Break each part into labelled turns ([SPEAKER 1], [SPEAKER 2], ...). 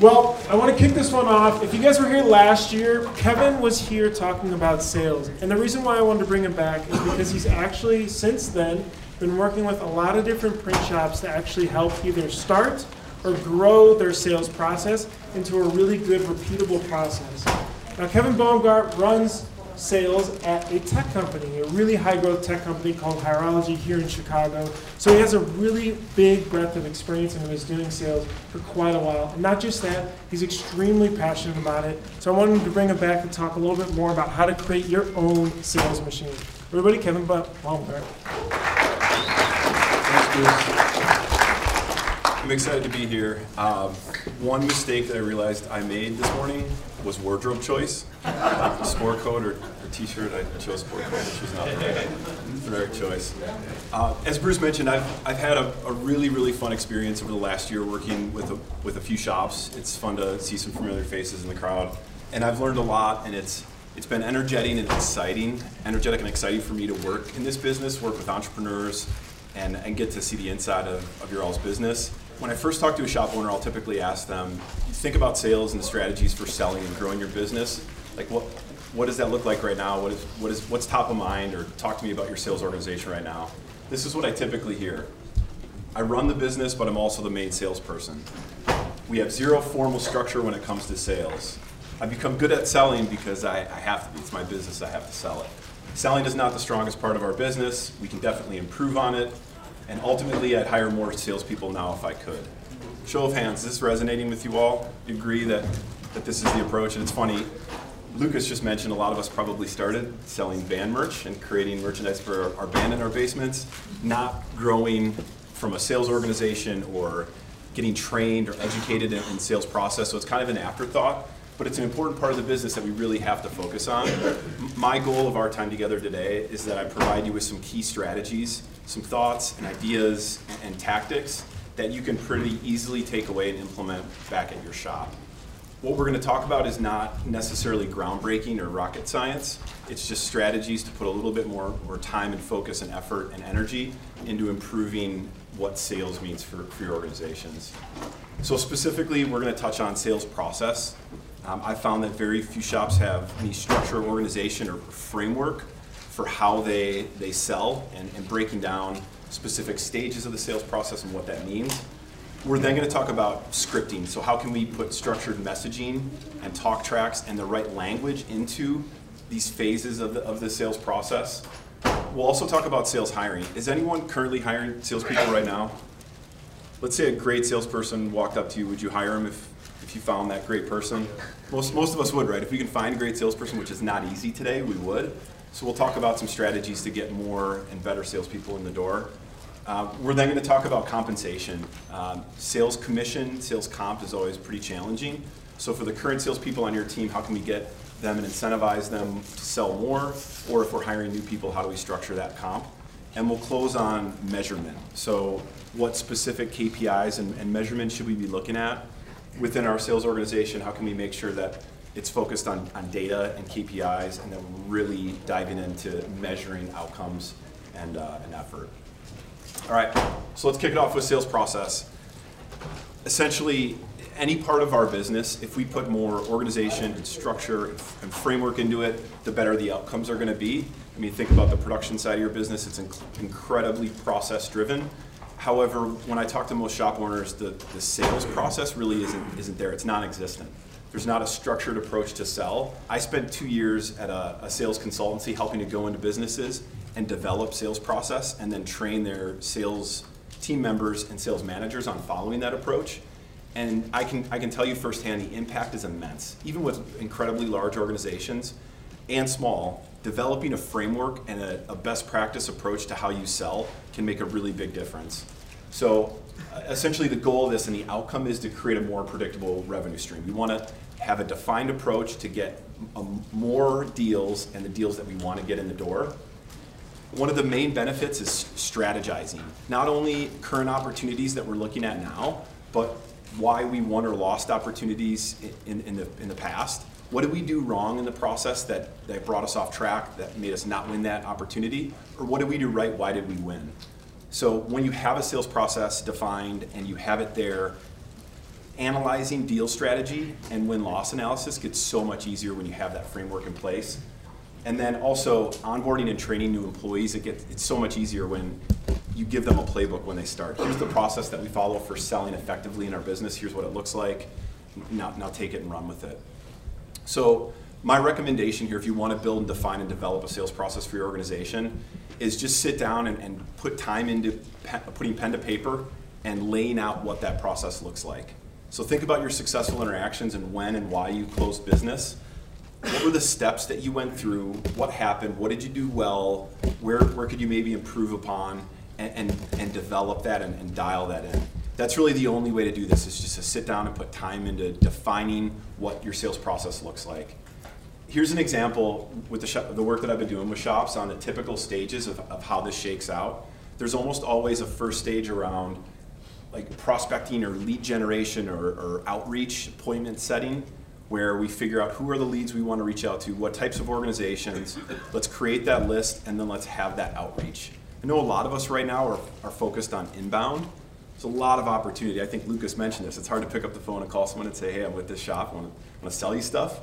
[SPEAKER 1] Well, I want to kick this one off. If you guys were here last year, Kevin was here talking about sales. And the reason why I wanted to bring him back is because he's actually, since then, been working with a lot of different print shops to actually help either start or grow their sales process into a really good, repeatable process. Now, Kevin Baumgart runs sales at a tech company, a really high growth tech company called Hireology here in Chicago. So he has a really big breadth of experience and he was doing sales for quite a while. And not just that, he's extremely passionate about it. So I wanted to bring him back and talk a little bit more about how to create your own sales machine. Everybody, Kevin Baumgart.
[SPEAKER 2] I'm excited to be here. Um, one mistake that I realized I made this morning was wardrobe choice. sport coat or, or t-shirt, I chose sport coat, which was not the right, choice. Uh, as Bruce mentioned, I've, I've had a, a, really, really fun experience over the last year working with a, with a few shops. It's fun to see some familiar faces in the crowd. And I've learned a lot, and it's, it's been energetic and exciting, energetic and exciting for me to work in this business, work with entrepreneurs, and, and get to see the inside of, of your all's business. When I first talk to a shop owner, I'll typically ask them, think about sales and the strategies for selling and growing your business. Like what, what does that look like right now? What is, what is, what's top of mind? Or talk to me about your sales organization right now. This is what I typically hear. I run the business, but I'm also the main salesperson. We have zero formal structure when it comes to sales. I've become good at selling because I, I have to be. It's my business, I have to sell it. Selling is not the strongest part of our business. We can definitely improve on it. And ultimately, I'd hire more salespeople now if I could. Show of hands, is this resonating with you all? You agree that, that this is the approach? And it's funny, Lucas just mentioned a lot of us probably started selling band merch and creating merchandise for our band in our basements, not growing from a sales organization or getting trained or educated in, in sales process. So it's kind of an afterthought but it's an important part of the business that we really have to focus on. My goal of our time together today is that I provide you with some key strategies, some thoughts and ideas and tactics that you can pretty easily take away and implement back at your shop. What we're going to talk about is not necessarily groundbreaking or rocket science. It's just strategies to put a little bit more, more time and focus and effort and energy into improving what sales means for, for your organizations. So specifically, we're going to touch on sales process. Um, I found that very few shops have any structure, organization, or framework for how they, they sell and, and breaking down specific stages of the sales process and what that means. We're then going to talk about scripting. So how can we put structured messaging and talk tracks and the right language into these phases of the, of the sales process? We'll also talk about sales hiring. Is anyone currently hiring salespeople right now? Let's say a great salesperson walked up to you. Would you hire him if if you found that great person. Most, most of us would, right? If we can find a great salesperson, which is not easy today, we would. So we'll talk about some strategies to get more and better salespeople in the door. Uh, we're then going to talk about compensation. Um, sales commission, sales comp is always pretty challenging. So for the current salespeople on your team, how can we get them and incentivize them to sell more? Or if we're hiring new people, how do we structure that comp? And we'll close on measurement. So what specific KPIs and, and measurements should we be looking at? within our sales organization, how can we make sure that it's focused on, on data and KPIs and then really diving into measuring outcomes and, uh, and effort. All right, so let's kick it off with sales process. Essentially, any part of our business, if we put more organization and structure and framework into it, the better the outcomes are going to be. I mean, think about the production side of your business, it's inc incredibly process driven. However, when I talk to most shop owners, the, the sales process really isn't, isn't there. It's non-existent. There's not a structured approach to sell. I spent two years at a, a sales consultancy helping to go into businesses and develop sales process and then train their sales team members and sales managers on following that approach. And I can, I can tell you firsthand, the impact is immense. Even with incredibly large organizations and small, developing a framework and a, a, best practice approach to how you sell can make a really big difference. So essentially the goal of this and the outcome is to create a more predictable revenue stream. We want to have a defined approach to get um, more deals and the deals that we want to get in the door. One of the main benefits is strategizing. Not only current opportunities that we're looking at now, but why we won or lost opportunities in, in, in the, in the past what did we do wrong in the process that, that brought us off track, that made us not win that opportunity? Or what did we do right? Why did we win? So when you have a sales process defined and you have it there, analyzing deal strategy and win loss analysis gets so much easier when you have that framework in place. And then also onboarding and training new employees, it gets it's so much easier when you give them a playbook when they start. Here's the process that we follow for selling effectively in our business. Here's what it looks like. Now, now take it and run with it. So my recommendation here, if you want to build and define and develop a sales process for your organization, is just sit down and, and put time into pe- putting pen to paper and laying out what that process looks like. So think about your successful interactions and when and why you closed business. What were the steps that you went through? What happened? What did you do well? Where, where could you maybe improve upon and, and, and develop that and, and dial that in? That's really the only way to do this is just to sit down and put time into defining what your sales process looks like here's an example with the, the work that I've been doing with shops on the typical stages of, of how this shakes out. There's almost always a first stage around like prospecting or lead generation or, or outreach appointment setting where we figure out who are the leads we want to reach out to, what types of organizations, let's create that list, and then let's have that outreach. I know a lot of us right now are, are focused on inbound. There's a lot of opportunity. I think Lucas mentioned this. It's hard to pick up the phone and call someone and say, hey, I'm with this shop, I want to sell you stuff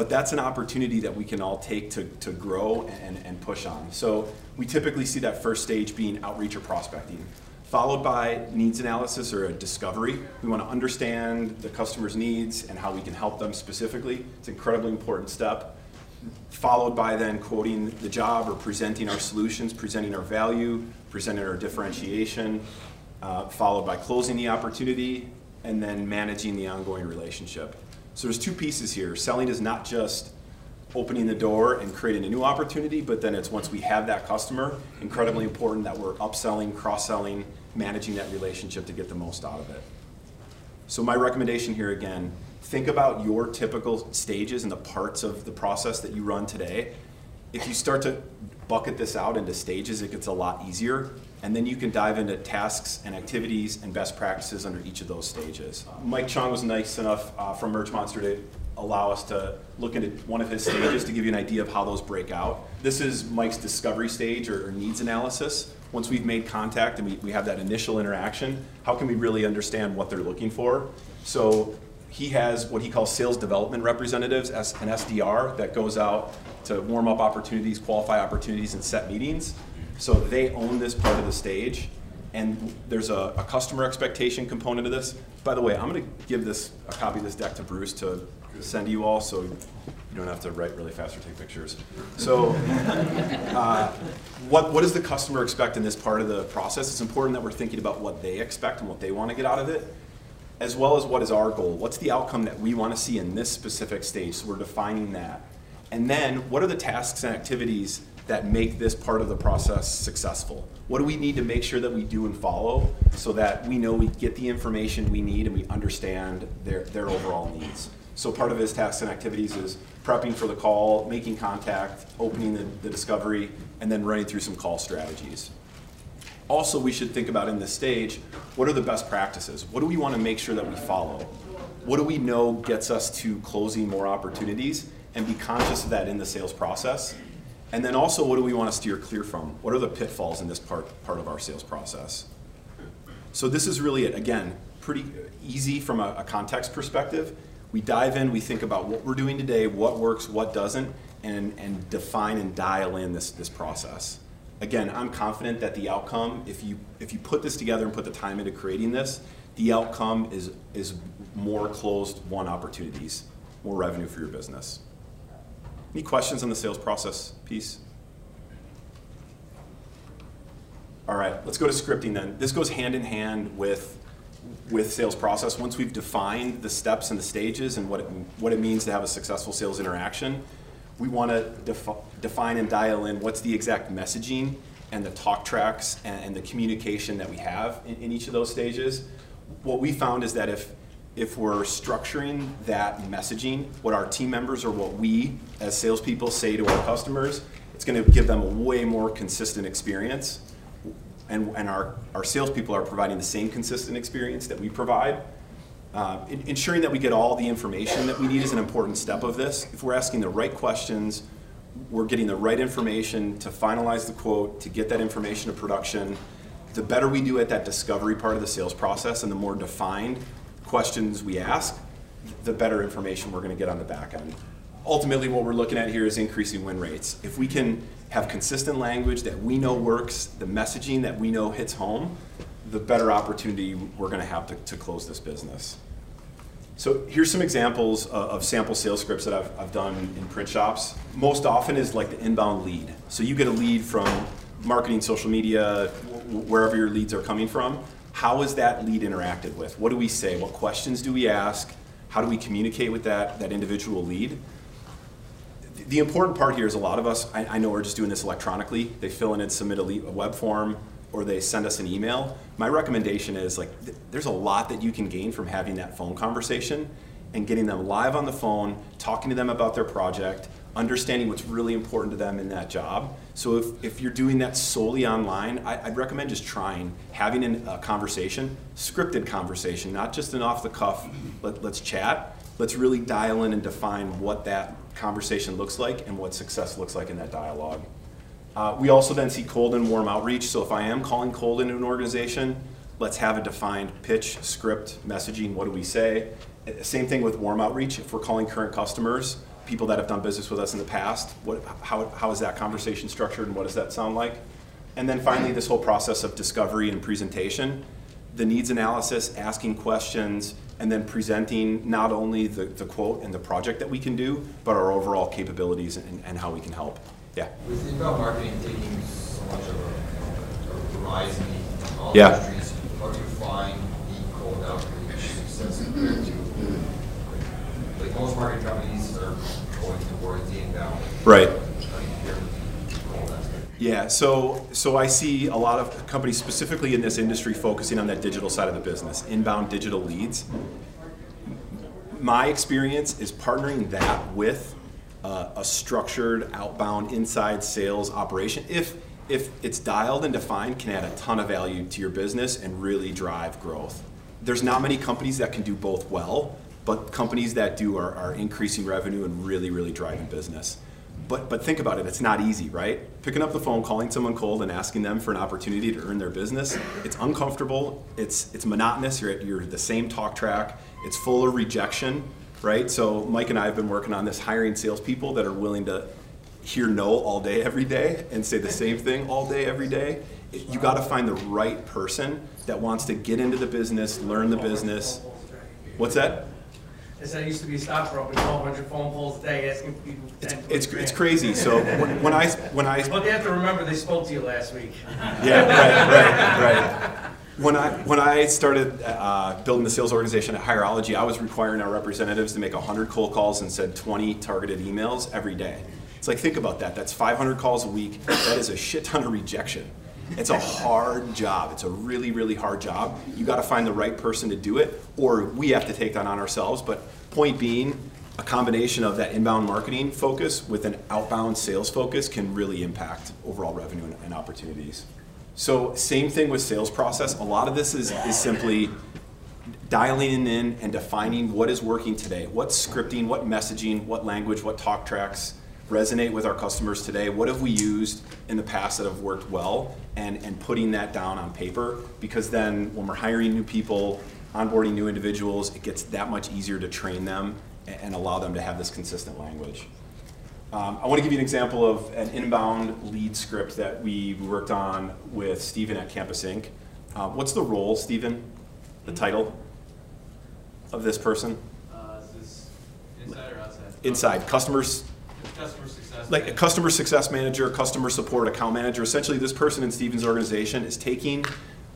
[SPEAKER 2] but that's an opportunity that we can all take to, to grow and, and push on. So we typically see that first stage being outreach or prospecting, followed by needs analysis or a discovery. We want to understand the customer's needs and how we can help them specifically. It's an incredibly important step. Followed by then quoting the job or presenting our solutions, presenting our value, presenting our differentiation, uh, followed by closing the opportunity, and then managing the ongoing relationship. So there's two pieces here. Selling is not just opening the door and creating a new opportunity, but then it's once we have that customer, incredibly important that we're upselling, cross-selling, managing that relationship to get the most out of it. So my recommendation here again, think about your typical stages and the parts of the process that you run today. If you start to bucket this out into stages, it gets a lot easier. And then you can dive into tasks and activities and best practices under each of those stages. Mike Chong was nice enough uh, from Merch Monster to allow us to look into one of his stages to give you an idea of how those break out. This is Mike's discovery stage or, or needs analysis. Once we've made contact and we, we have that initial interaction, how can we really understand what they're looking for? So he has what he calls sales development representatives, an SDR, that goes out to warm up opportunities, qualify opportunities, and set meetings. So they own this part of the stage. And there's a, a customer expectation component of this. By the way, I'm going to give this a copy of this deck to Bruce to send to you all, so you don't have to write really fast or take pictures. So, uh, what what does the customer expect in this part of the process? It's important that we're thinking about what they expect and what they want to get out of it, as well as what is our goal. What's the outcome that we want to see in this specific stage? So we're defining that. And then, what are the tasks and activities that make this part of the process successful? What do we need to make sure that we do and follow so that we know we get the information we need and we understand their, their overall needs? So part of his tasks and activities is prepping for the call, making contact, opening the, the discovery, and then running through some call strategies. Also, we should think about in this stage, what are the best practices? What do we want to make sure that we follow? What do we know gets us to closing more opportunities? And be conscious of that in the sales process and then also, what do we want to steer clear from? What are the pitfalls in this part, part of our sales process? So this is really, again, pretty easy from a, a context perspective. We dive in, we think about what we're doing today, what works, what doesn't, and, and define and dial in this, this process. Again, I'm confident that the outcome, if you, if you put this together and put the time into creating this, the outcome is, is more closed won opportunities, more revenue for your business. Any questions on the sales process piece? All right, let's go to scripting then. This goes hand in hand with with sales process. Once we've defined the steps and the stages and what it, what it means to have a successful sales interaction, we want to defi define and dial in what's the exact messaging and the talk tracks and, and the communication that we have in, in each of those stages. What we found is that if if we're structuring that messaging, what our team members or what we as salespeople say to our customers, it's going to give them a way more consistent experience. And, and our, our salespeople are providing the same consistent experience that we provide. Uh, in, ensuring that we get all the information that we need is an important step of this. If we're asking the right questions, we're getting the right information to finalize the quote, to get that information to production. The better we do at that discovery part of the sales process and the more defined questions we ask, the better information we're going to get on the back end. Ultimately, what we're looking at here is increasing win rates. If we can have consistent language that we know works, the messaging that we know hits home, the better opportunity we're going to have to, close this business. So here's some examples of, of sample sales scripts that I've, I've done in print shops. Most often is like the inbound lead. So you get a lead from marketing, social media, wherever your leads are coming from. How is that lead interacted with? What do we say? What questions do we ask? How do we communicate with that, that individual lead? The important part here is a lot of us, I, I know we're just doing this electronically. They fill in and submit a, a web form or they send us an email. My recommendation is like, th there's a lot that you can gain from having that phone conversation and getting them live on the phone, talking to them about their project, understanding what's really important to them in that job. So if, if you're doing that solely online, I, would recommend just trying having an, a conversation, scripted conversation, not just an off the cuff, let, let's chat. Let's really dial in and define what that conversation looks like and what success looks like in that dialogue. Uh, we also then see cold and warm outreach. So if I am calling cold into an organization, let's have a defined pitch, script, messaging. What do we say? Uh, same thing with warm outreach. If we're calling current customers, people that have done business with us in the past, what, how, how is that conversation structured and what does that sound like? And then finally, this whole process of discovery and presentation, the needs analysis, asking questions, and then presenting not only the, the quote and the project that we can do, but our overall capabilities and, and how we can help. Yeah.
[SPEAKER 3] With inbound marketing taking so much of a, a rise in all
[SPEAKER 2] yeah.
[SPEAKER 3] industries, how do you find the cold outreach success compared to like most marketing companies are going towards the inbound.
[SPEAKER 2] Right. Yeah, so so I see a lot of companies specifically in this industry focusing on that digital side of the business, inbound digital leads. My experience is partnering that with uh, a structured outbound inside sales operation. If if it's dialed and defined, can add a ton of value to your business and really drive growth. There's not many companies that can do both well, but companies that do are, are increasing revenue and really, really driving business. But, but think about it, it's not easy, right? Picking up the phone, calling someone cold, and asking them for an opportunity to earn their business, it's uncomfortable, it's, it's monotonous, you're, at, you're the same talk track, it's full of rejection, right? So Mike and I have been working on this, hiring salespeople that are willing to hear no all day, every day, and say the same thing all day, every day. You got to find the right person that wants to get into the business, learn the business. What's that?
[SPEAKER 4] I said I used to be a stockbroker, 1,200 phone calls a day asking people.
[SPEAKER 2] It's, it's, it's crazy. So when, when I when I
[SPEAKER 4] but they have to remember they spoke to you last week.
[SPEAKER 2] Yeah, right, right, right. When I when I started uh, building the sales organization at Hireology, I was requiring our representatives to make 100 cold calls and send 20 targeted emails every day. It's like think about that. That's 500 calls a week. That is a shit ton of rejection. It's a hard job. It's a really, really hard job. You got to find the right person to do it, or we have to take that on ourselves. But point being, a combination of that inbound marketing focus with an outbound sales focus can really impact overall revenue and, and opportunities. So same thing with sales process. A lot of this is, is simply dialing in and defining what is working today. What scripting, what messaging, what language, what talk tracks resonate with our customers today? What have we used in the past that have worked well? And, and putting that down on paper because then when we're hiring new people, onboarding new individuals, it gets that much easier to train them and, allow them to have this consistent language. Um, I want to give you an example of an inbound lead script that we worked on with Stephen at Campus Ink. Uh, what's the role, Stephen? The title of this person?
[SPEAKER 5] Uh, this inside or outside?
[SPEAKER 2] Inside. Customers
[SPEAKER 5] Customer success.
[SPEAKER 2] like a customer success manager, customer support account manager. Essentially, this person in Steven's organization is taking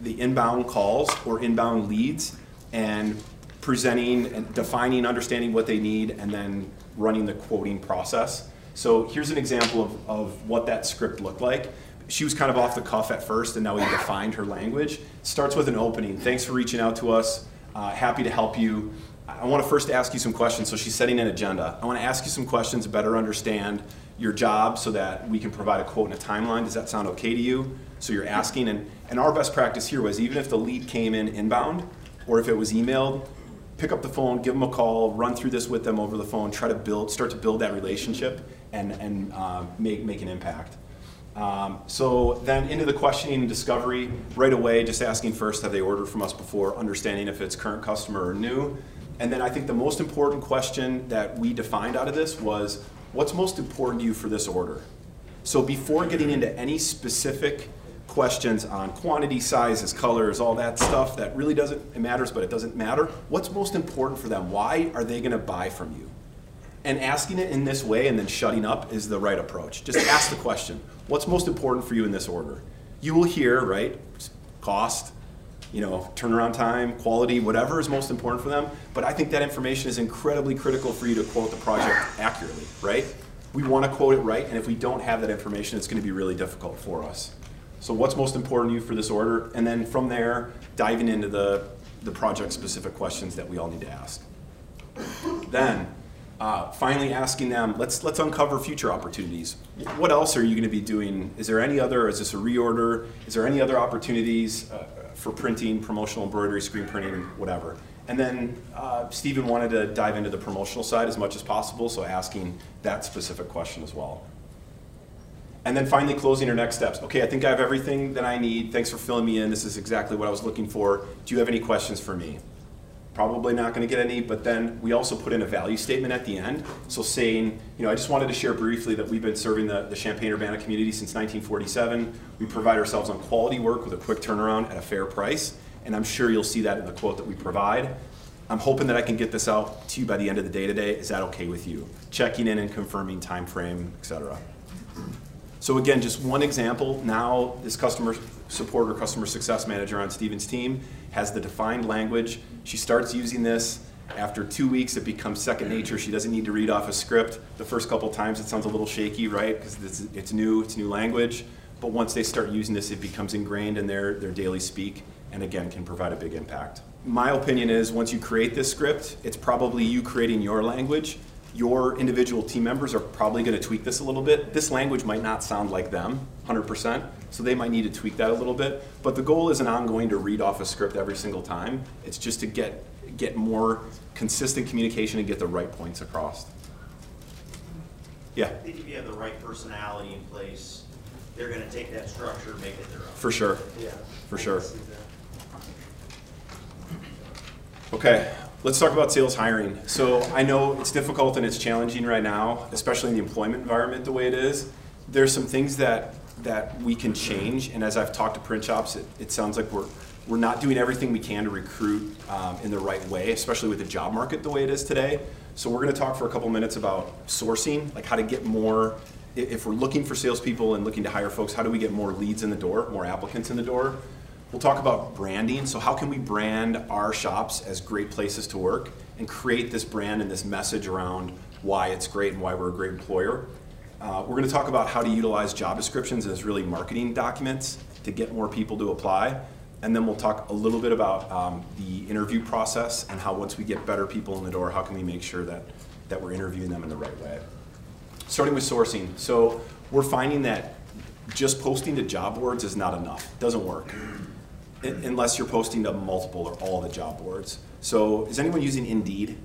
[SPEAKER 2] the inbound calls or inbound leads and presenting and defining, understanding what they need, and then running the quoting process. So here's an example of, of what that script looked like. She was kind of off the cuff at first, and now we defined her language. Starts with an opening. Thanks for reaching out to us. Uh, happy to help you. I want to first ask you some questions. So she's setting an agenda. I want to ask you some questions to better understand your job so that we can provide a quote and a timeline. Does that sound okay to you? So you're asking, and, and our best practice here was even if the lead came in inbound or if it was emailed, pick up the phone, give them a call, run through this with them over the phone, try to build, start to build that relationship and, and uh, make, make an impact. Um, so then into the questioning and discovery right away, just asking first, have they ordered from us before, understanding if it's current customer or new. And then I think the most important question that we defined out of this was, what's most important to you for this order? So before getting into any specific questions on quantity, sizes, colors, all that stuff that really doesn't, it matters, but it doesn't matter. What's most important for them? Why are they gonna buy from you? And asking it in this way and then shutting up is the right approach. Just ask the question What's most important for you in this order? You will hear, right? Cost, you know, turnaround time, quality, whatever is most important for them. But I think that information is incredibly critical for you to quote the project accurately, right? We want to quote it right, and if we don't have that information, it's going to be really difficult for us. So, what's most important to you for this order? And then from there, diving into the, the project specific questions that we all need to ask. Then, uh, finally asking them, let's let's uncover future opportunities. What else are you going to be doing? Is there any other? Is this a reorder? Is there any other opportunities uh, for printing, promotional embroidery, screen printing, whatever? And then uh, Stephen wanted to dive into the promotional side as much as possible, so asking that specific question as well. And then finally closing our next steps. Okay, I think I have everything that I need. Thanks for filling me in. This is exactly what I was looking for. Do you have any questions for me? probably not going to get any, but then we also put in a value statement at the end. So saying, you know, I just wanted to share briefly that we've been serving the, the Champaign-Urbana community since 1947. We provide ourselves on quality work with a quick turnaround at a fair price, and I'm sure you'll see that in the quote that we provide. I'm hoping that I can get this out to you by the end of the day today. Is that okay with you? Checking in and confirming time frame, etc. So again, just one example. Now this customer support or customer success manager on Steven's team has the defined language. She starts using this. After two weeks, it becomes second nature. She doesn't need to read off a script. The first couple times, it sounds a little shaky, right? Because it's, it's new, it's new language. But once they start using this, it becomes ingrained in their, their daily speak, and again, can provide a big impact. My opinion is once you create this script, it's probably you creating your language your individual team members are probably going to tweak this a little bit. This language might not sound like them 100%, so they might need to tweak that a little bit. But the goal isn't ongoing to read off a script every single time. It's just to get get more consistent communication and get the right points across. Yeah.
[SPEAKER 6] I think if you have the right personality in place, they're going to take that structure and make it their own.
[SPEAKER 2] For sure.
[SPEAKER 6] Yeah.
[SPEAKER 2] For sure. Okay, let's talk about sales hiring. So I know it's difficult and it's challenging right now, especially in the employment environment the way it is. There's some things that that we can change, and as I've talked to print shops, it, it sounds like we're we're not doing everything we can to recruit um, in the right way, especially with the job market the way it is today. So we're going to talk for a couple minutes about sourcing, like how to get more. If we're looking for salespeople and looking to hire folks, how do we get more leads in the door, more applicants in the door? We'll talk about branding. So, how can we brand our shops as great places to work and create this brand and this message around why it's great and why we're a great employer? Uh, we're going to talk about how to utilize job descriptions as really marketing documents to get more people to apply. And then we'll talk a little bit about um, the interview process and how once we get better people in the door, how can we make sure that, that we're interviewing them in the right way. Starting with sourcing. So we're finding that just posting to job boards is not enough. It doesn't work unless you're posting to multiple or all the job boards. So is anyone using Indeed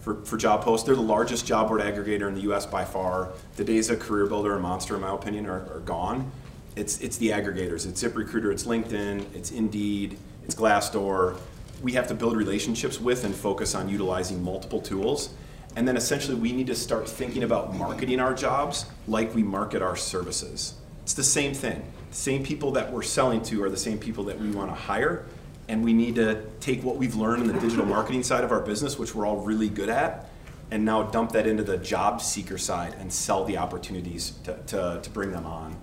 [SPEAKER 2] for, for job posts? They're the largest job board aggregator in the US by far. The days of Career Builder and Monster, in my opinion, are, are gone. It's, it's the aggregators. It's ZipRecruiter, it's LinkedIn, it's Indeed, it's Glassdoor. We have to build relationships with and focus on utilizing multiple tools. And then essentially, we need to start thinking about marketing our jobs like we market our services. It's the same thing same people that we're selling to are the same people that we want to hire. And we need to take what we've learned in the digital marketing side of our business, which we're all really good at, and now dump that into the job seeker side and sell the opportunities to, to, to bring them on.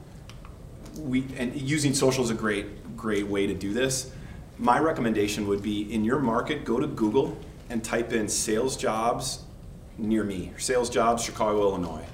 [SPEAKER 2] We, and using social is a great, great way to do this. My recommendation would be in your market, go to Google and type in sales jobs near me, sales jobs Chicago, Illinois,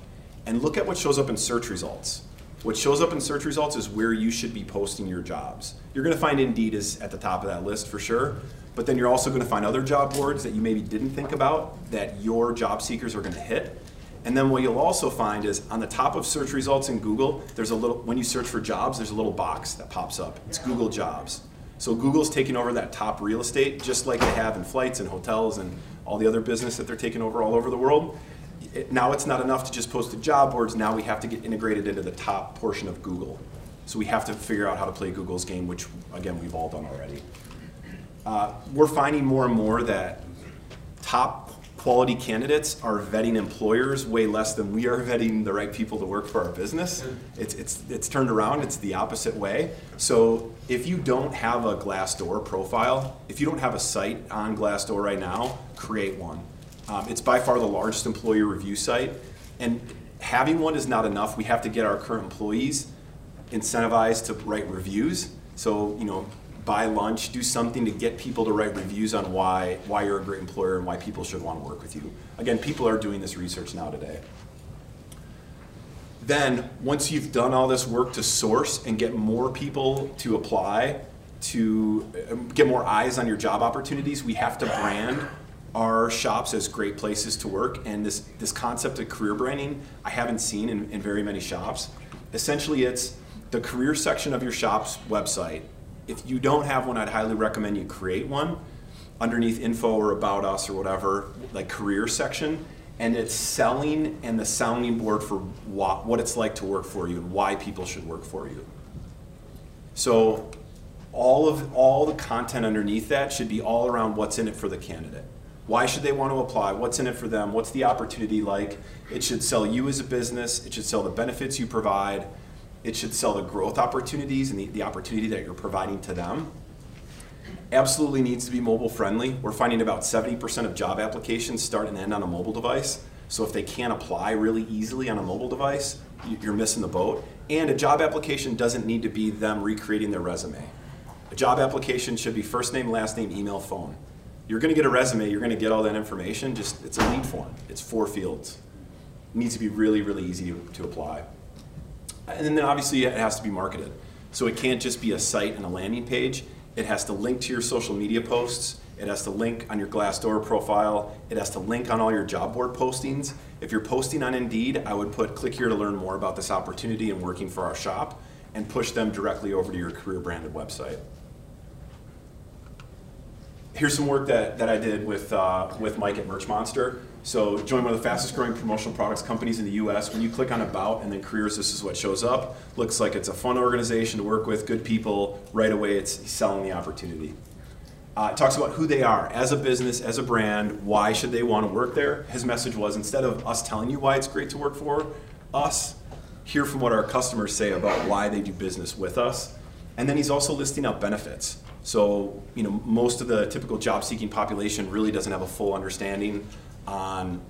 [SPEAKER 2] and look at what shows up in search results what shows up in search results is where you should be posting your jobs. You're going to find Indeed is at the top of that list for sure, but then you're also going to find other job boards that you maybe didn't think about that your job seekers are going to hit. And then what you'll also find is on the top of search results in Google, there's a little when you search for jobs, there's a little box that pops up. It's Google Jobs. So Google's taking over that top real estate just like they have in flights and hotels and all the other business that they're taking over all over the world it, now it's not enough to just post to job boards. Now we have to get integrated into the top portion of Google. So we have to figure out how to play Google's game, which again we've all done already. Uh, we're finding more and more that top quality candidates are vetting employers way less than we are vetting the right people to work for our business. It's, it's, it's turned around, it's the opposite way. So if you don't have a Glassdoor profile, if you don't have a site on Glassdoor right now, create one. Um, it's by far the largest employer review site. And having one is not enough. We have to get our current employees incentivized to write reviews. So, you know, buy lunch, do something to get people to write reviews on why, why you're a great employer and why people should want to work with you. Again, people are doing this research now today. Then, once you've done all this work to source and get more people to apply, to um, get more eyes on your job opportunities, we have to brand our shops as great places to work. And this, this concept of career branding, I haven't seen in, in very many shops. Essentially, it's the career section of your shop's website. If you don't have one, I'd highly recommend you create one underneath info or about us or whatever, like career section. And it's selling and the sounding board for what, what it's like to work for you and why people should work for you. So all of all the content underneath that should be all around what's in it for the candidate. Why should they want to apply? What's in it for them? What's the opportunity like? It should sell you as a business. It should sell the benefits you provide. It should sell the growth opportunities and the, the opportunity that you're providing to them. Absolutely needs to be mobile friendly. We're finding about 70% of job applications start and end on a mobile device. So if they can't apply really easily on a mobile device, you're missing the boat. And a job application doesn't need to be them recreating their resume. A job application should be first name, last name, email, phone. You're going to get a resume, you're going to get all that information, just it's a lead form. It's four fields. It needs to be really, really easy to, to apply. And then obviously it has to be marketed. So it can't just be a site and a landing page. It has to link to your social media posts. It has to link on your Glassdoor profile. It has to link on all your job board postings. If you're posting on Indeed, I would put click here to learn more about this opportunity and working for our shop and push them directly over to your career branded website. Here's some work that, that I did with, uh, with Mike at Merch Monster. So join one of the fastest growing promotional products companies in the US. When you click on about and then careers, this is what shows up. Looks like it's a fun organization to work with, good people. Right away, it's selling the opportunity. Uh, it talks about who they are as a business, as a brand, why should they want to work there. His message was instead of us telling you why it's great to work for us, hear from what our customers say about why they do business with us. And then he's also listing out benefits. So, you know, most of the typical job seeking population really doesn't have a full understanding on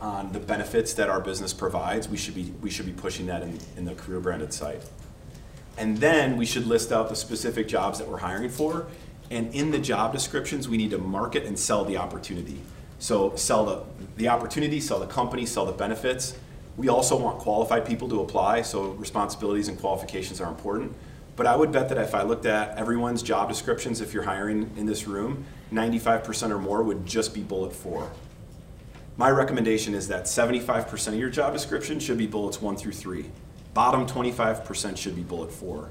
[SPEAKER 2] on the benefits that our business provides. We should be we should be pushing that in, in the career branded site. And then we should list out the specific jobs that we're hiring for. And in the job descriptions, we need to market and sell the opportunity. So sell the, the opportunity, sell the company, sell the benefits. We also want qualified people to apply, so responsibilities and qualifications are important. But I would bet that if I looked at everyone's job descriptions, if you're hiring in this room, 95% or more would just be bullet four. My recommendation is that 75% of your job description should be bullets one through three. Bottom 25% should be bullet four.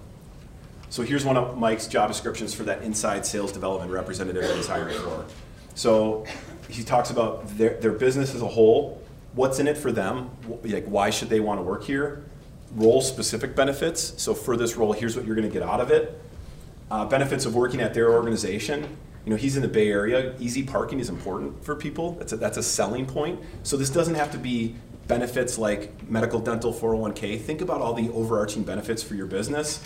[SPEAKER 2] So here's one of Mike's job descriptions for that inside sales development representative that he's hiring for. So he talks about their, their business as a whole, what's in it for them, like why should they want to work here, role specific benefits. So for this role, here's what you're going to get out of it. Uh, benefits of working at their organization. You know, he's in the Bay Area. Easy parking is important for people. That's a, that's a selling point. So this doesn't have to be benefits like medical, dental, 401k. Think about all the overarching benefits for your business.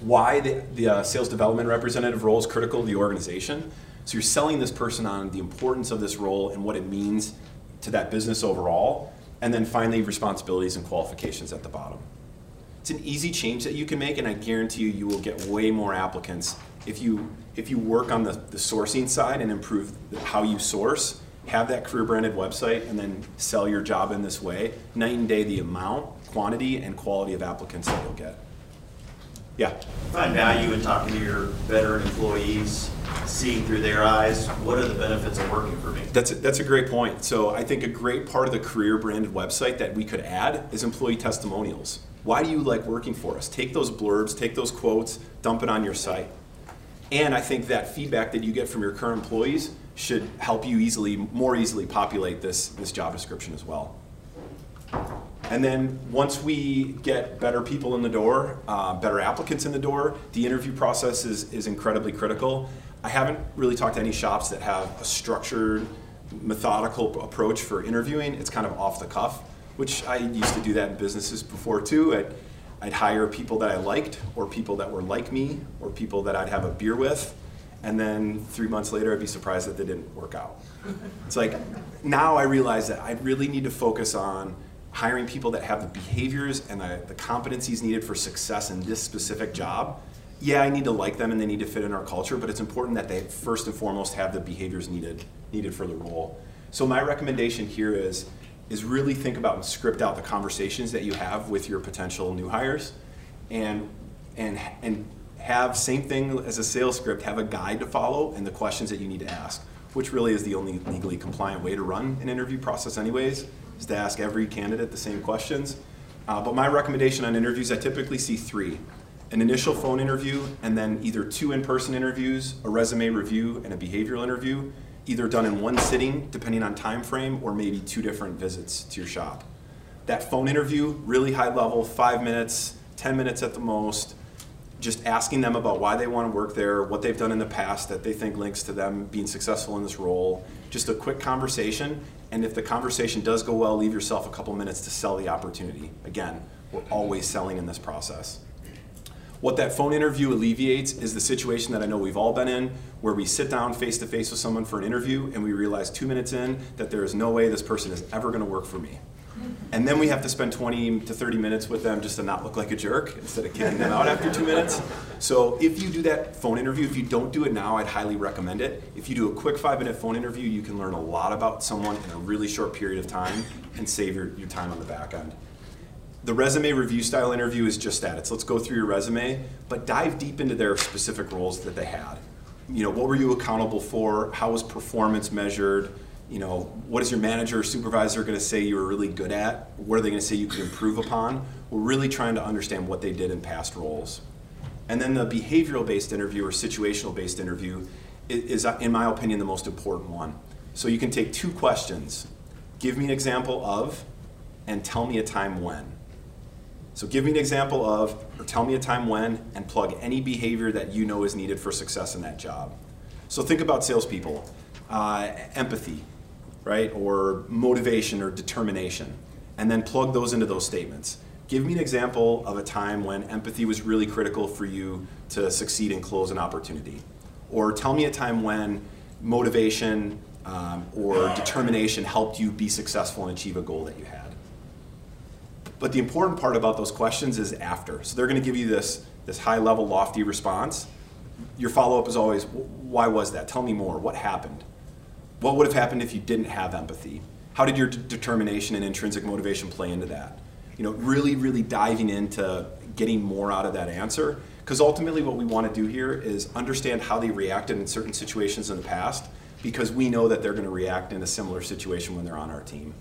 [SPEAKER 2] Why the, the uh, sales development representative role is critical to the organization. So you're selling this person on the importance of this role and what it means to that business overall. And then finally, responsibilities and qualifications at the bottom. It's an easy change that you can make, and I guarantee you, you will get way more applicants if you if you work on the, the sourcing side and improve how you source, have that career branded website, and then sell your job in this way. Night and day, the amount, quantity, and quality of applicants that you'll get. Yeah.
[SPEAKER 6] Find value in talking to your veteran employees, seeing through their eyes, what are the benefits of working for me?
[SPEAKER 2] That's a, that's a great point. So I think a great part of the career branded website that we could add is employee testimonials. Why do you like working for us? Take those blurbs, take those quotes, dump it on your site. And I think that feedback that you get from your current employees should help you easily, more easily populate this, this job description as well. And then once we get better people in the door, uh, better applicants in the door, the interview process is, is incredibly critical. I haven't really talked to any shops that have a structured, methodical approach for interviewing. It's kind of off the cuff, which I used to do that in businesses before too. I'd, I'd hire people that I liked, or people that were like me, or people that I'd have a beer with, and then three months later, I'd be surprised that they didn't work out. It's like now I realize that I really need to focus on hiring people that have the behaviors and the, the competencies needed for success in this specific job. Yeah, I need to like them and they need to fit in our culture, but it's important that they first and foremost have the behaviors needed needed for the role. So my recommendation here is is really think about and script out the conversations that you have with your potential new hires and and and have same thing as a sales script have a guide to follow and the questions that you need to ask which really is the only legally compliant way to run an interview process anyways is to ask every candidate the same questions. Uh, but my recommendation on interviews i typically see three. An initial phone interview and then either two in-person interviews a resume review and a behavioral interview either done in one sitting depending on time frame or maybe two different visits to your shop. That phone interview really high level five minutes ten minutes at the most just asking them about why they want to work there, what they've done in the past that they think links to them being successful in this role. Just a quick conversation. And if the conversation does go well, leave yourself a couple minutes to sell the opportunity. Again, we're always selling in this process. What that phone interview alleviates is the situation that I know we've all been in, where we sit down face to face with someone for an interview and we realize two minutes in that there is no way this person is ever going to work for me. And then we have to spend 20 to 30 minutes with them just to not look like a jerk instead of kicking them out after two minutes. So if you do that phone interview, if you don't do it now, I'd highly recommend it. If you do a quick five minute phone interview, you can learn a lot about someone in a really short period of time and save your, your time on the back end. The resume review style interview is just that. It's let's go through your resume, but dive deep into their specific roles that they had. You know, what were you accountable for? How was performance measured? You know, what is your manager or supervisor going to say you were really good at? What are they going to say you could improve upon? We're really trying to understand what they did in past roles. And then the behavioral based interview or situational based interview is, in my opinion, the most important one. So you can take two questions give me an example of, and tell me a time when. So give me an example of, or tell me a time when, and plug any behavior that you know is needed for success in that job. So think about salespeople. Uh, empathy, right? Or motivation or determination. And then plug those into those statements. Give me an example of a time when empathy was really critical for you to succeed and close an opportunity. Or tell me a time when motivation um, or determination helped you be successful and achieve a goal that you had. But the important part about those questions is after. So they're going to give you this, this high level, lofty response. Your follow up is always, why was that? Tell me more. What happened? What would have happened if you didn't have empathy? How did your determination and intrinsic motivation play into that? You know, really, really diving into getting more out of that answer. Because ultimately, what we want to do here is understand how they reacted in certain situations in the past, because we know that they're going to react in a similar situation when they're on our team.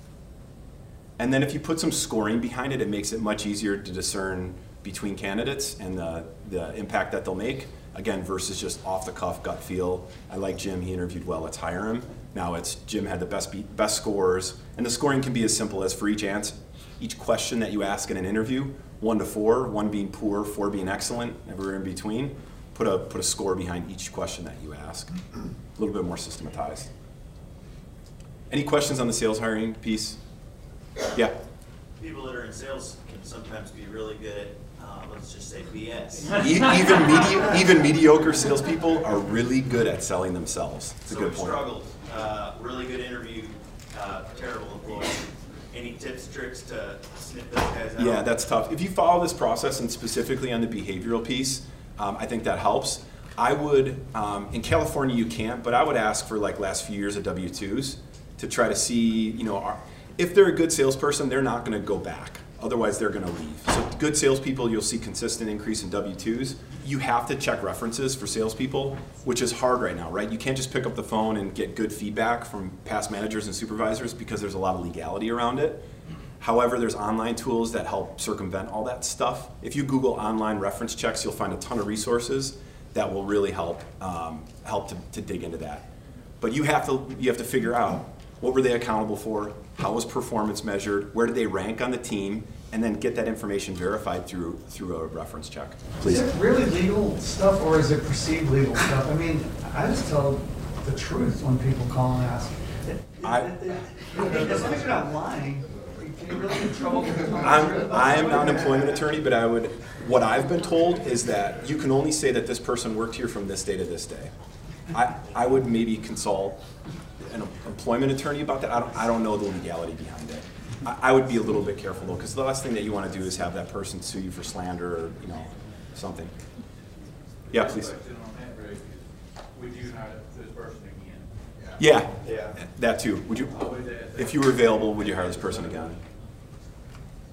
[SPEAKER 2] And then if you put some scoring behind it, it makes it much easier to discern between candidates and the, the impact that they'll make. Again, versus just off the cuff gut feel. I like Jim, he interviewed well, let's hire him. Now it's Jim had the best beat, best scores, and the scoring can be as simple as for each answer, each question that you ask in an interview, one to four, one being poor, four being excellent, everywhere in between. Put a put a score behind each question that you ask. A little bit more systematized. Any questions on the sales hiring piece? Yeah.
[SPEAKER 6] People that are in sales can sometimes be really good at, uh, let's just say BS.
[SPEAKER 2] E- even, medi- even mediocre salespeople are really good at selling themselves. It's a good point.
[SPEAKER 6] struggled, uh, really good interview, uh, terrible employee. Any tips, tricks to snip those guys out?
[SPEAKER 2] Yeah, that's tough. If you follow this process and specifically on the behavioral piece, um, I think that helps. I would, um, in California you can't, but I would ask for like last few years of W twos to try to see, you know, if they're a good salesperson, they're not going to go back. Otherwise, they're going to leave. So, good salespeople, you'll see consistent increase in W twos. You have to check references for salespeople, which is hard right now, right? You can't just pick up the phone and get good feedback from past managers and supervisors because there's a lot of legality around it. However, there's online tools that help circumvent all that stuff. If you Google online reference checks, you'll find a ton of resources that will really help um, help to, to dig into that. But you have to, you have to figure out, what were they accountable for? How was performance measured? Where did they rank on the team? And then get that information verified through, through a reference check.
[SPEAKER 7] Is it really legal stuff or is it perceived legal stuff? I mean, I just tell the truth when people call and ask.
[SPEAKER 2] I-
[SPEAKER 7] I as long as you're not lying, can you really in trouble? for telling the
[SPEAKER 2] I'm. I am not an employment attorney, but I would, what I've been told is that you can only say that this person worked here from this day to this day. I, I would maybe consult an employment attorney about that. I don't, I don't know the legality behind it. I, I would be a little bit careful though, because the last thing that you want to do is have that person sue you for slander or, you know, something. Yeah, please.
[SPEAKER 8] Question on that, Greg, is would you hire this person again?
[SPEAKER 2] Yeah,
[SPEAKER 9] Yeah,
[SPEAKER 2] that too. Would you,
[SPEAKER 8] Always ask that.
[SPEAKER 2] if you were available, would you hire this person again?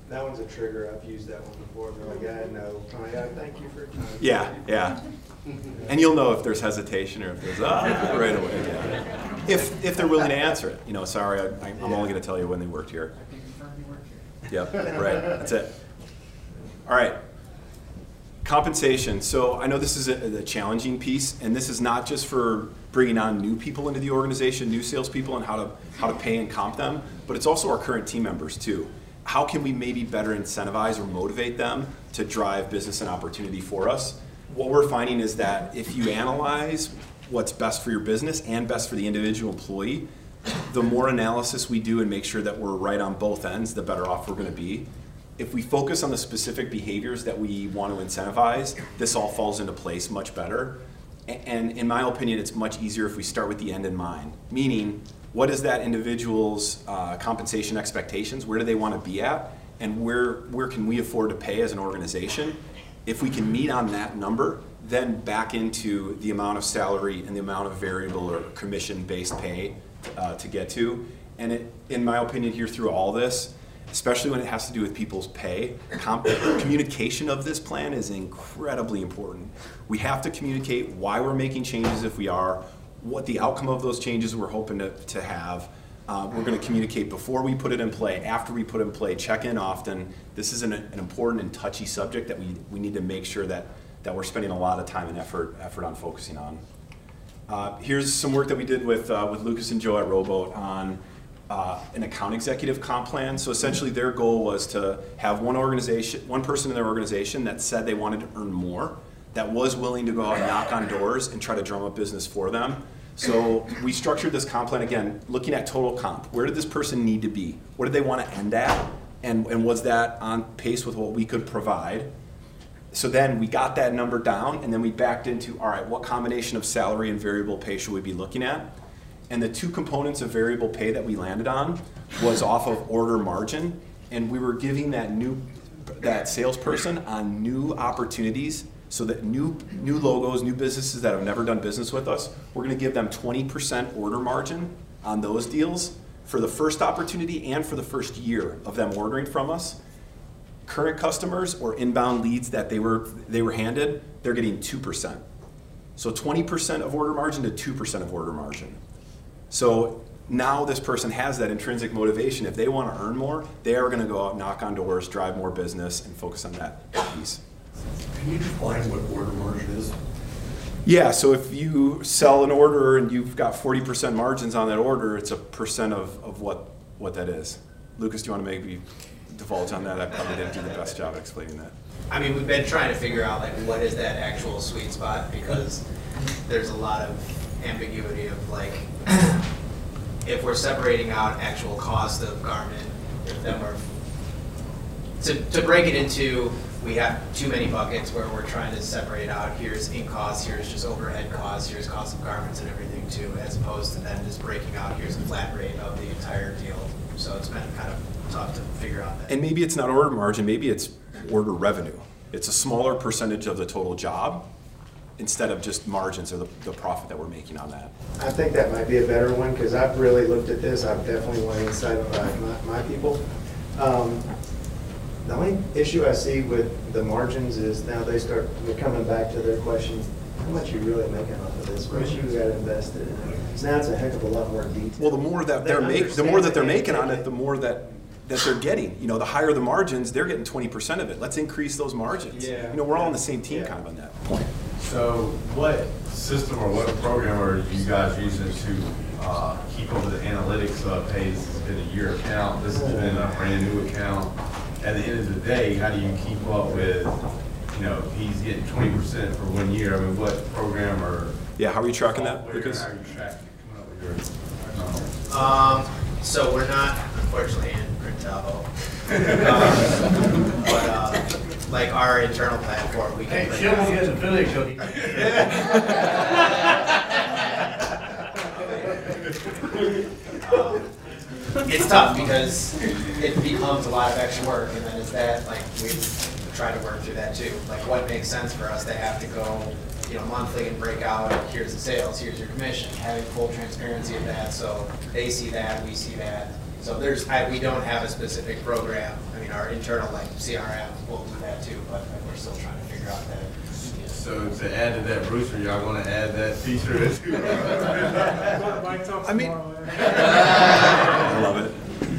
[SPEAKER 9] that one's a trigger. I've used that one before. They're like, yeah, no. I'm like, yeah, thank you for your time.
[SPEAKER 2] Yeah, yeah. And you'll know if there's hesitation or if there's, ah, right away, yeah. If, if they're willing to answer it, you know, sorry, I, I'm only gonna tell you when they worked here. Yep, right, that's it. All right. Compensation, so I know this is a, a challenging piece, and this is not just for bringing on new people into the organization, new salespeople, and how to, how to pay and comp them, but it's also our current team members too. How can we maybe better incentivize or motivate them to drive business and opportunity for us? What we're finding is that if you analyze what's best for your business and best for the individual employee, the more analysis we do and make sure that we're right on both ends, the better off we're going to be. If we focus on the specific behaviors that we want to incentivize, this all falls into place much better. And in my opinion, it's much easier if we start with the end in mind. Meaning, what is that individual's uh, compensation expectations? Where do they want to be at? And where, where can we afford to pay as an organization? If we can meet on that number, then back into the amount of salary and the amount of variable or commission-based pay uh, to get to. And it, in my opinion, here through all this, especially when it has to do with people's pay, communication of this plan is incredibly important. We have to communicate why we're making changes if we are, what the outcome of those changes we're hoping to, to have. Uh, we're going to communicate before we put it in play, after we put it in play, check in often. This is an, an important and touchy subject that we, we need to make sure that, that we're spending a lot of time and effort, effort on focusing on. Uh, here's some work that we did with, uh, with Lucas and Joe at Rowboat on uh, an account executive comp plan. So essentially, their goal was to have one organization, one person in their organization that said they wanted to earn more, that was willing to go out and knock on doors and try to drum up business for them. So we structured this comp plan again, looking at total comp. Where did this person need to be? What did they want to end at? And, and was that on pace with what we could provide? So then we got that number down, and then we backed into, all right, what combination of salary and variable pay should we be looking at? And the two components of variable pay that we landed on was off of order margin, and we were giving that new, that salesperson on new opportunities, so that new, new logos, new businesses that have never done business with us, we're gonna give them twenty percent order margin on those deals for the first opportunity and for the first year of them ordering from us current customers or inbound leads that they were they were handed, they're getting two percent. So twenty percent of order margin to two percent of order margin. So now this person has that intrinsic motivation. If they want to earn more, they are going to go out, knock on doors, drive more business, and focus on that piece.
[SPEAKER 10] Can you define what order margin is?
[SPEAKER 2] Yeah, so if you sell an order and you've got forty percent margins on that order, it's a percent of, of what, what that is. Lucas, do you want to maybe divulge on that? I probably didn't do the best job explaining that.
[SPEAKER 11] I mean, we've been trying to figure out like what is that actual sweet spot because there's a lot of ambiguity of like if we're separating out actual cost of garment, if then we're to, to break it into we have too many buckets where we're trying to separate out here's ink costs, here's just overhead costs, here's cost of garments and everything too, as opposed to then just breaking out here's a flat rate of the entire deal. So it's been kind of tough to figure out that.
[SPEAKER 2] And maybe it's not order margin, maybe it's order revenue. It's a smaller percentage of the total job instead of just margins or the, the profit that we're making on that.
[SPEAKER 9] I think that might be a better one, because I've really looked at this, I've definitely went inside by my, my people. Um, The only issue I see with the margins is now they start, they're coming back to their question, how much you really making off of this, what you got invested in it? So now it's a heck of a lot more detail.
[SPEAKER 2] Well, the more that they're
[SPEAKER 9] They
[SPEAKER 2] making, the more that they're making on it, the more that, that they're getting. You know, the higher the margins, they're getting twenty percent of it. Let's increase those margins.
[SPEAKER 5] Yeah.
[SPEAKER 2] You know, we're all on the same team
[SPEAKER 9] Yeah.
[SPEAKER 2] kind of on that point.
[SPEAKER 8] So what system or what program are you guys using to
[SPEAKER 12] uh, keep up with the analytics of, hey, this has been a year account, this has been a brand new account. At the end of the day, how do you keep up with, you know, he's getting twenty percent for one year, I mean, what program or?
[SPEAKER 2] Yeah, how are you tracking that,
[SPEAKER 12] software,
[SPEAKER 2] Lucas?
[SPEAKER 12] How are you tracking, coming up with your.
[SPEAKER 11] Um, so we're not unfortunately in Printavo. Um, But, uh, like our internal platform, we can.
[SPEAKER 8] Hey,
[SPEAKER 11] print
[SPEAKER 8] show
[SPEAKER 11] out-
[SPEAKER 8] me as a village, Jody.
[SPEAKER 11] It's tough because it becomes a lot of extra work and then is that, like, we try to work through that too. Like, what makes sense for us to have to go, you know, monthly and break out, here's the sales, here's your commission, having full transparency of that, so they see that, we see that. So there's, I, we don't have a specific program, I mean, our internal, like, CRM will do that too, but we're still trying to figure out that.
[SPEAKER 12] So to add to that, Brewster, y'all wanna add that feature too?
[SPEAKER 1] I
[SPEAKER 2] mean- I love it.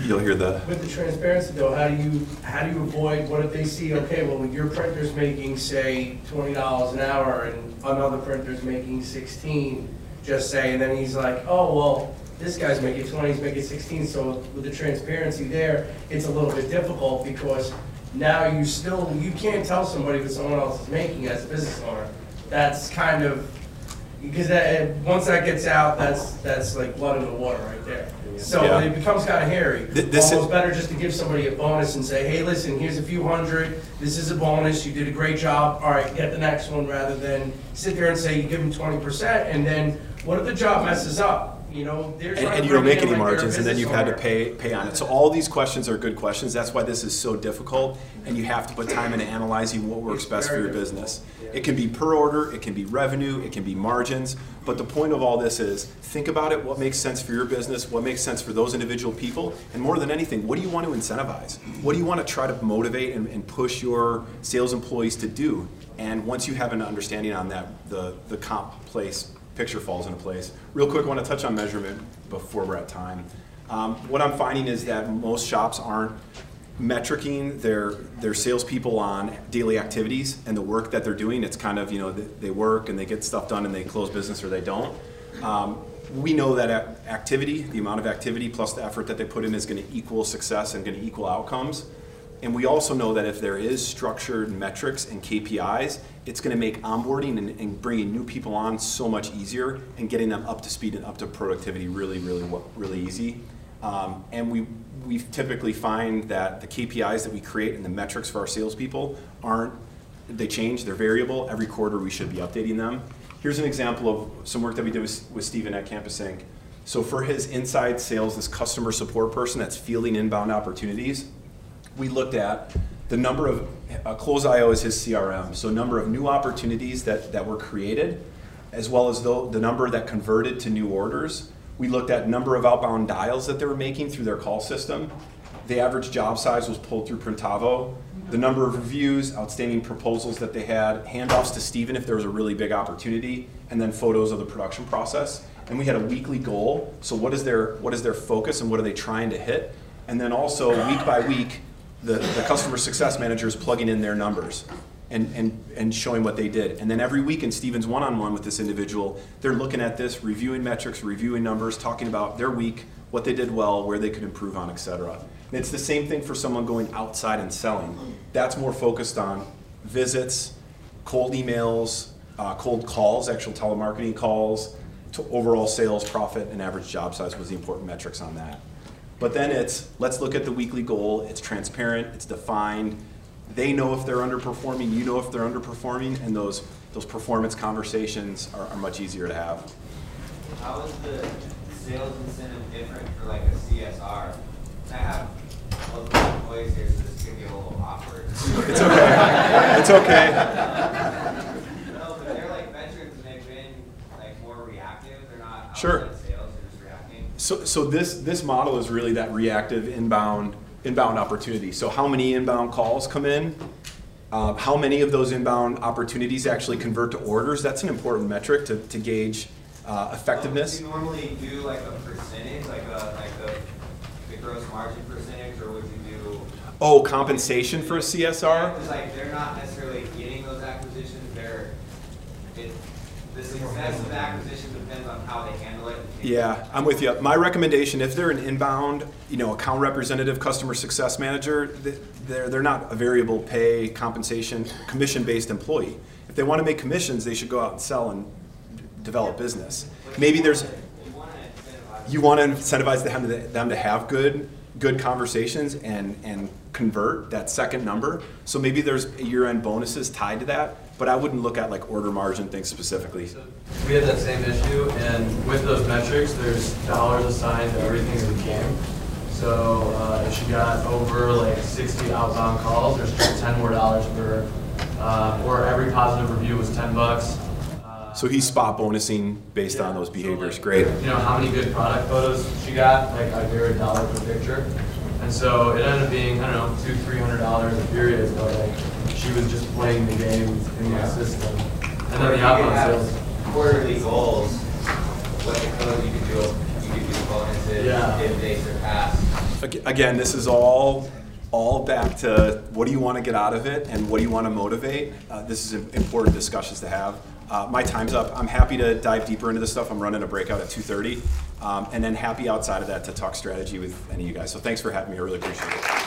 [SPEAKER 2] You'll hear the,
[SPEAKER 4] With the transparency though, how do you, how do you avoid, what if they see, okay, well, your printer's making, say, twenty dollars an hour and another printer's making sixteen, just say, and then he's like, oh, well, this guy's making twenty, he's making sixteen, so with the transparency there, it's a little bit difficult because now you still, you can't tell somebody what someone else is making as a business owner. That's kind of, because that, once that gets out, that's, that's like blood in the water right there. So
[SPEAKER 2] Yeah.
[SPEAKER 4] it becomes kind of hairy.
[SPEAKER 2] Th- this is-
[SPEAKER 4] better just to give somebody a bonus and say, hey, listen, here's a few hundred, this is a bonus, you did a great job, all right, get the next one, rather than sit there and say you give them twenty percent, and then what if the job messes up? You know, they're
[SPEAKER 2] and, and you don't make any
[SPEAKER 4] like they're a
[SPEAKER 2] margins, and then you've had to pay, pay on it. So all these questions are good questions. That's why this is so difficult, and you have to put time into analyzing what works
[SPEAKER 4] It's
[SPEAKER 2] best for your business. It can be per order, it can be revenue, it can be margins, but the point of all this is, think about it, what makes sense for your business, what makes sense for those individual people, and more than anything, what do you want to incentivize? What do you want to try to motivate and, and push your sales employees to do? And once you have an understanding on that, the, the comp place picture falls into place. Real quick, I want to touch on measurement before we're at time. Um, what I'm finding is that most shops aren't metricing their their salespeople on daily activities and the work that they're doing. It's kind of you know they, work and they get stuff done and they close business or they don't. Um, we know that activity, the amount of activity plus the effort that they put in is going to equal success and going to equal outcomes. And we also know that if there is structured metrics and KPIs, it's going to make onboarding and, and bringing new people on so much easier and getting them up to speed and up to productivity really, really, really easy. Um, and we we typically find that the KPIs that we create and the metrics for our salespeople aren't they change, they're variable. Every quarter we should be updating them. Here's an example of some work that we did with, with Steven at Campus Ink. So for his inside sales, this customer support person that's fielding inbound opportunities, we looked at the number of, uh, Close.io is his CRM, so number of new opportunities that, that were created, as well as the, the number that converted to new orders. We looked at number of outbound dials that they were making through their call system. The average job size was pulled through Printavo. The number of reviews, outstanding proposals that they had, handoffs to Steven if there was a really big opportunity, and then photos of the production process. And we had a weekly goal. So what is their what is their focus and what are they trying to hit? And then also week by week, the, the customer success manager is plugging in their numbers and, and, and showing what they did. And then every week in Steven's one-on-one with this individual, they're looking at this, reviewing metrics, reviewing numbers, talking about their week, what they did well, where they could improve on, et cetera. And it's the same thing for someone going outside and selling. That's more focused on visits, cold emails, uh, cold calls, actual telemarketing calls, to overall sales, profit, and average job size was the important metrics on that. But then it's, let's look at the weekly goal, it's transparent, it's defined, they know if they're underperforming, you know if they're underperforming, and those, those performance conversations are, are much easier to have.
[SPEAKER 5] How is the sales incentive different for like a CSR? I have multiple employees here, so this could be a little awkward.
[SPEAKER 2] It's okay, it's okay.
[SPEAKER 5] No, but they're like veterans and they've been like more reactive, they're not
[SPEAKER 2] Sure.
[SPEAKER 5] outside sales, they're just reacting.
[SPEAKER 2] So, so this, this model is really that reactive inbound, inbound opportunity. So how many inbound calls come in? Uh, how many of those inbound opportunities actually convert to orders? That's an important metric to, to gauge uh, effectiveness.
[SPEAKER 5] Do you normally do like a percentage, like a, like the, the gross margin percentage, or would you do?
[SPEAKER 2] Oh, compensation for a CSR?
[SPEAKER 5] Because like, they're not necessarily getting those acquisitions, they're, it, the success of acquisition depends on how they handle it.
[SPEAKER 2] Yeah, I'm with you. My recommendation, if they're an inbound, you know, account representative, customer success manager, they're, they're not a variable pay, compensation, commission-based employee. If they want to make commissions, they should go out and sell and develop business. Maybe there's, you want to incentivize them to, them to have good, good conversations and, and convert that second number. So maybe there's year-end bonuses tied to that, but I wouldn't look at like order margin things specifically.
[SPEAKER 13] We had that same issue, and with those metrics, there's dollars assigned to everything that came. So uh, if she got over like 60 outbound calls, there's just 10 more dollars for. Uh, or every positive review was 10 bucks.
[SPEAKER 2] So he's spot bonusing based on those behaviors. Great.
[SPEAKER 13] You know how many good product photos she got? Like I vary a dollar per picture, and so it ended up being I don't know two, three hundred dollars a period. But like she was just playing the game in my system, and then the outbound sales.
[SPEAKER 5] Quarterly goals, what the code you could do, you could do bonuses
[SPEAKER 13] Yeah.
[SPEAKER 5] if they surpass.
[SPEAKER 2] Again, this is all, all back to what do you want to get out of it and what do you want to motivate? Uh, This is important discussions to have. Uh, My time's up. I'm happy to dive deeper into this stuff. I'm running a breakout at 2:30. um, And then happy outside of that to talk strategy with any of you guys. So thanks for having me. I really appreciate it.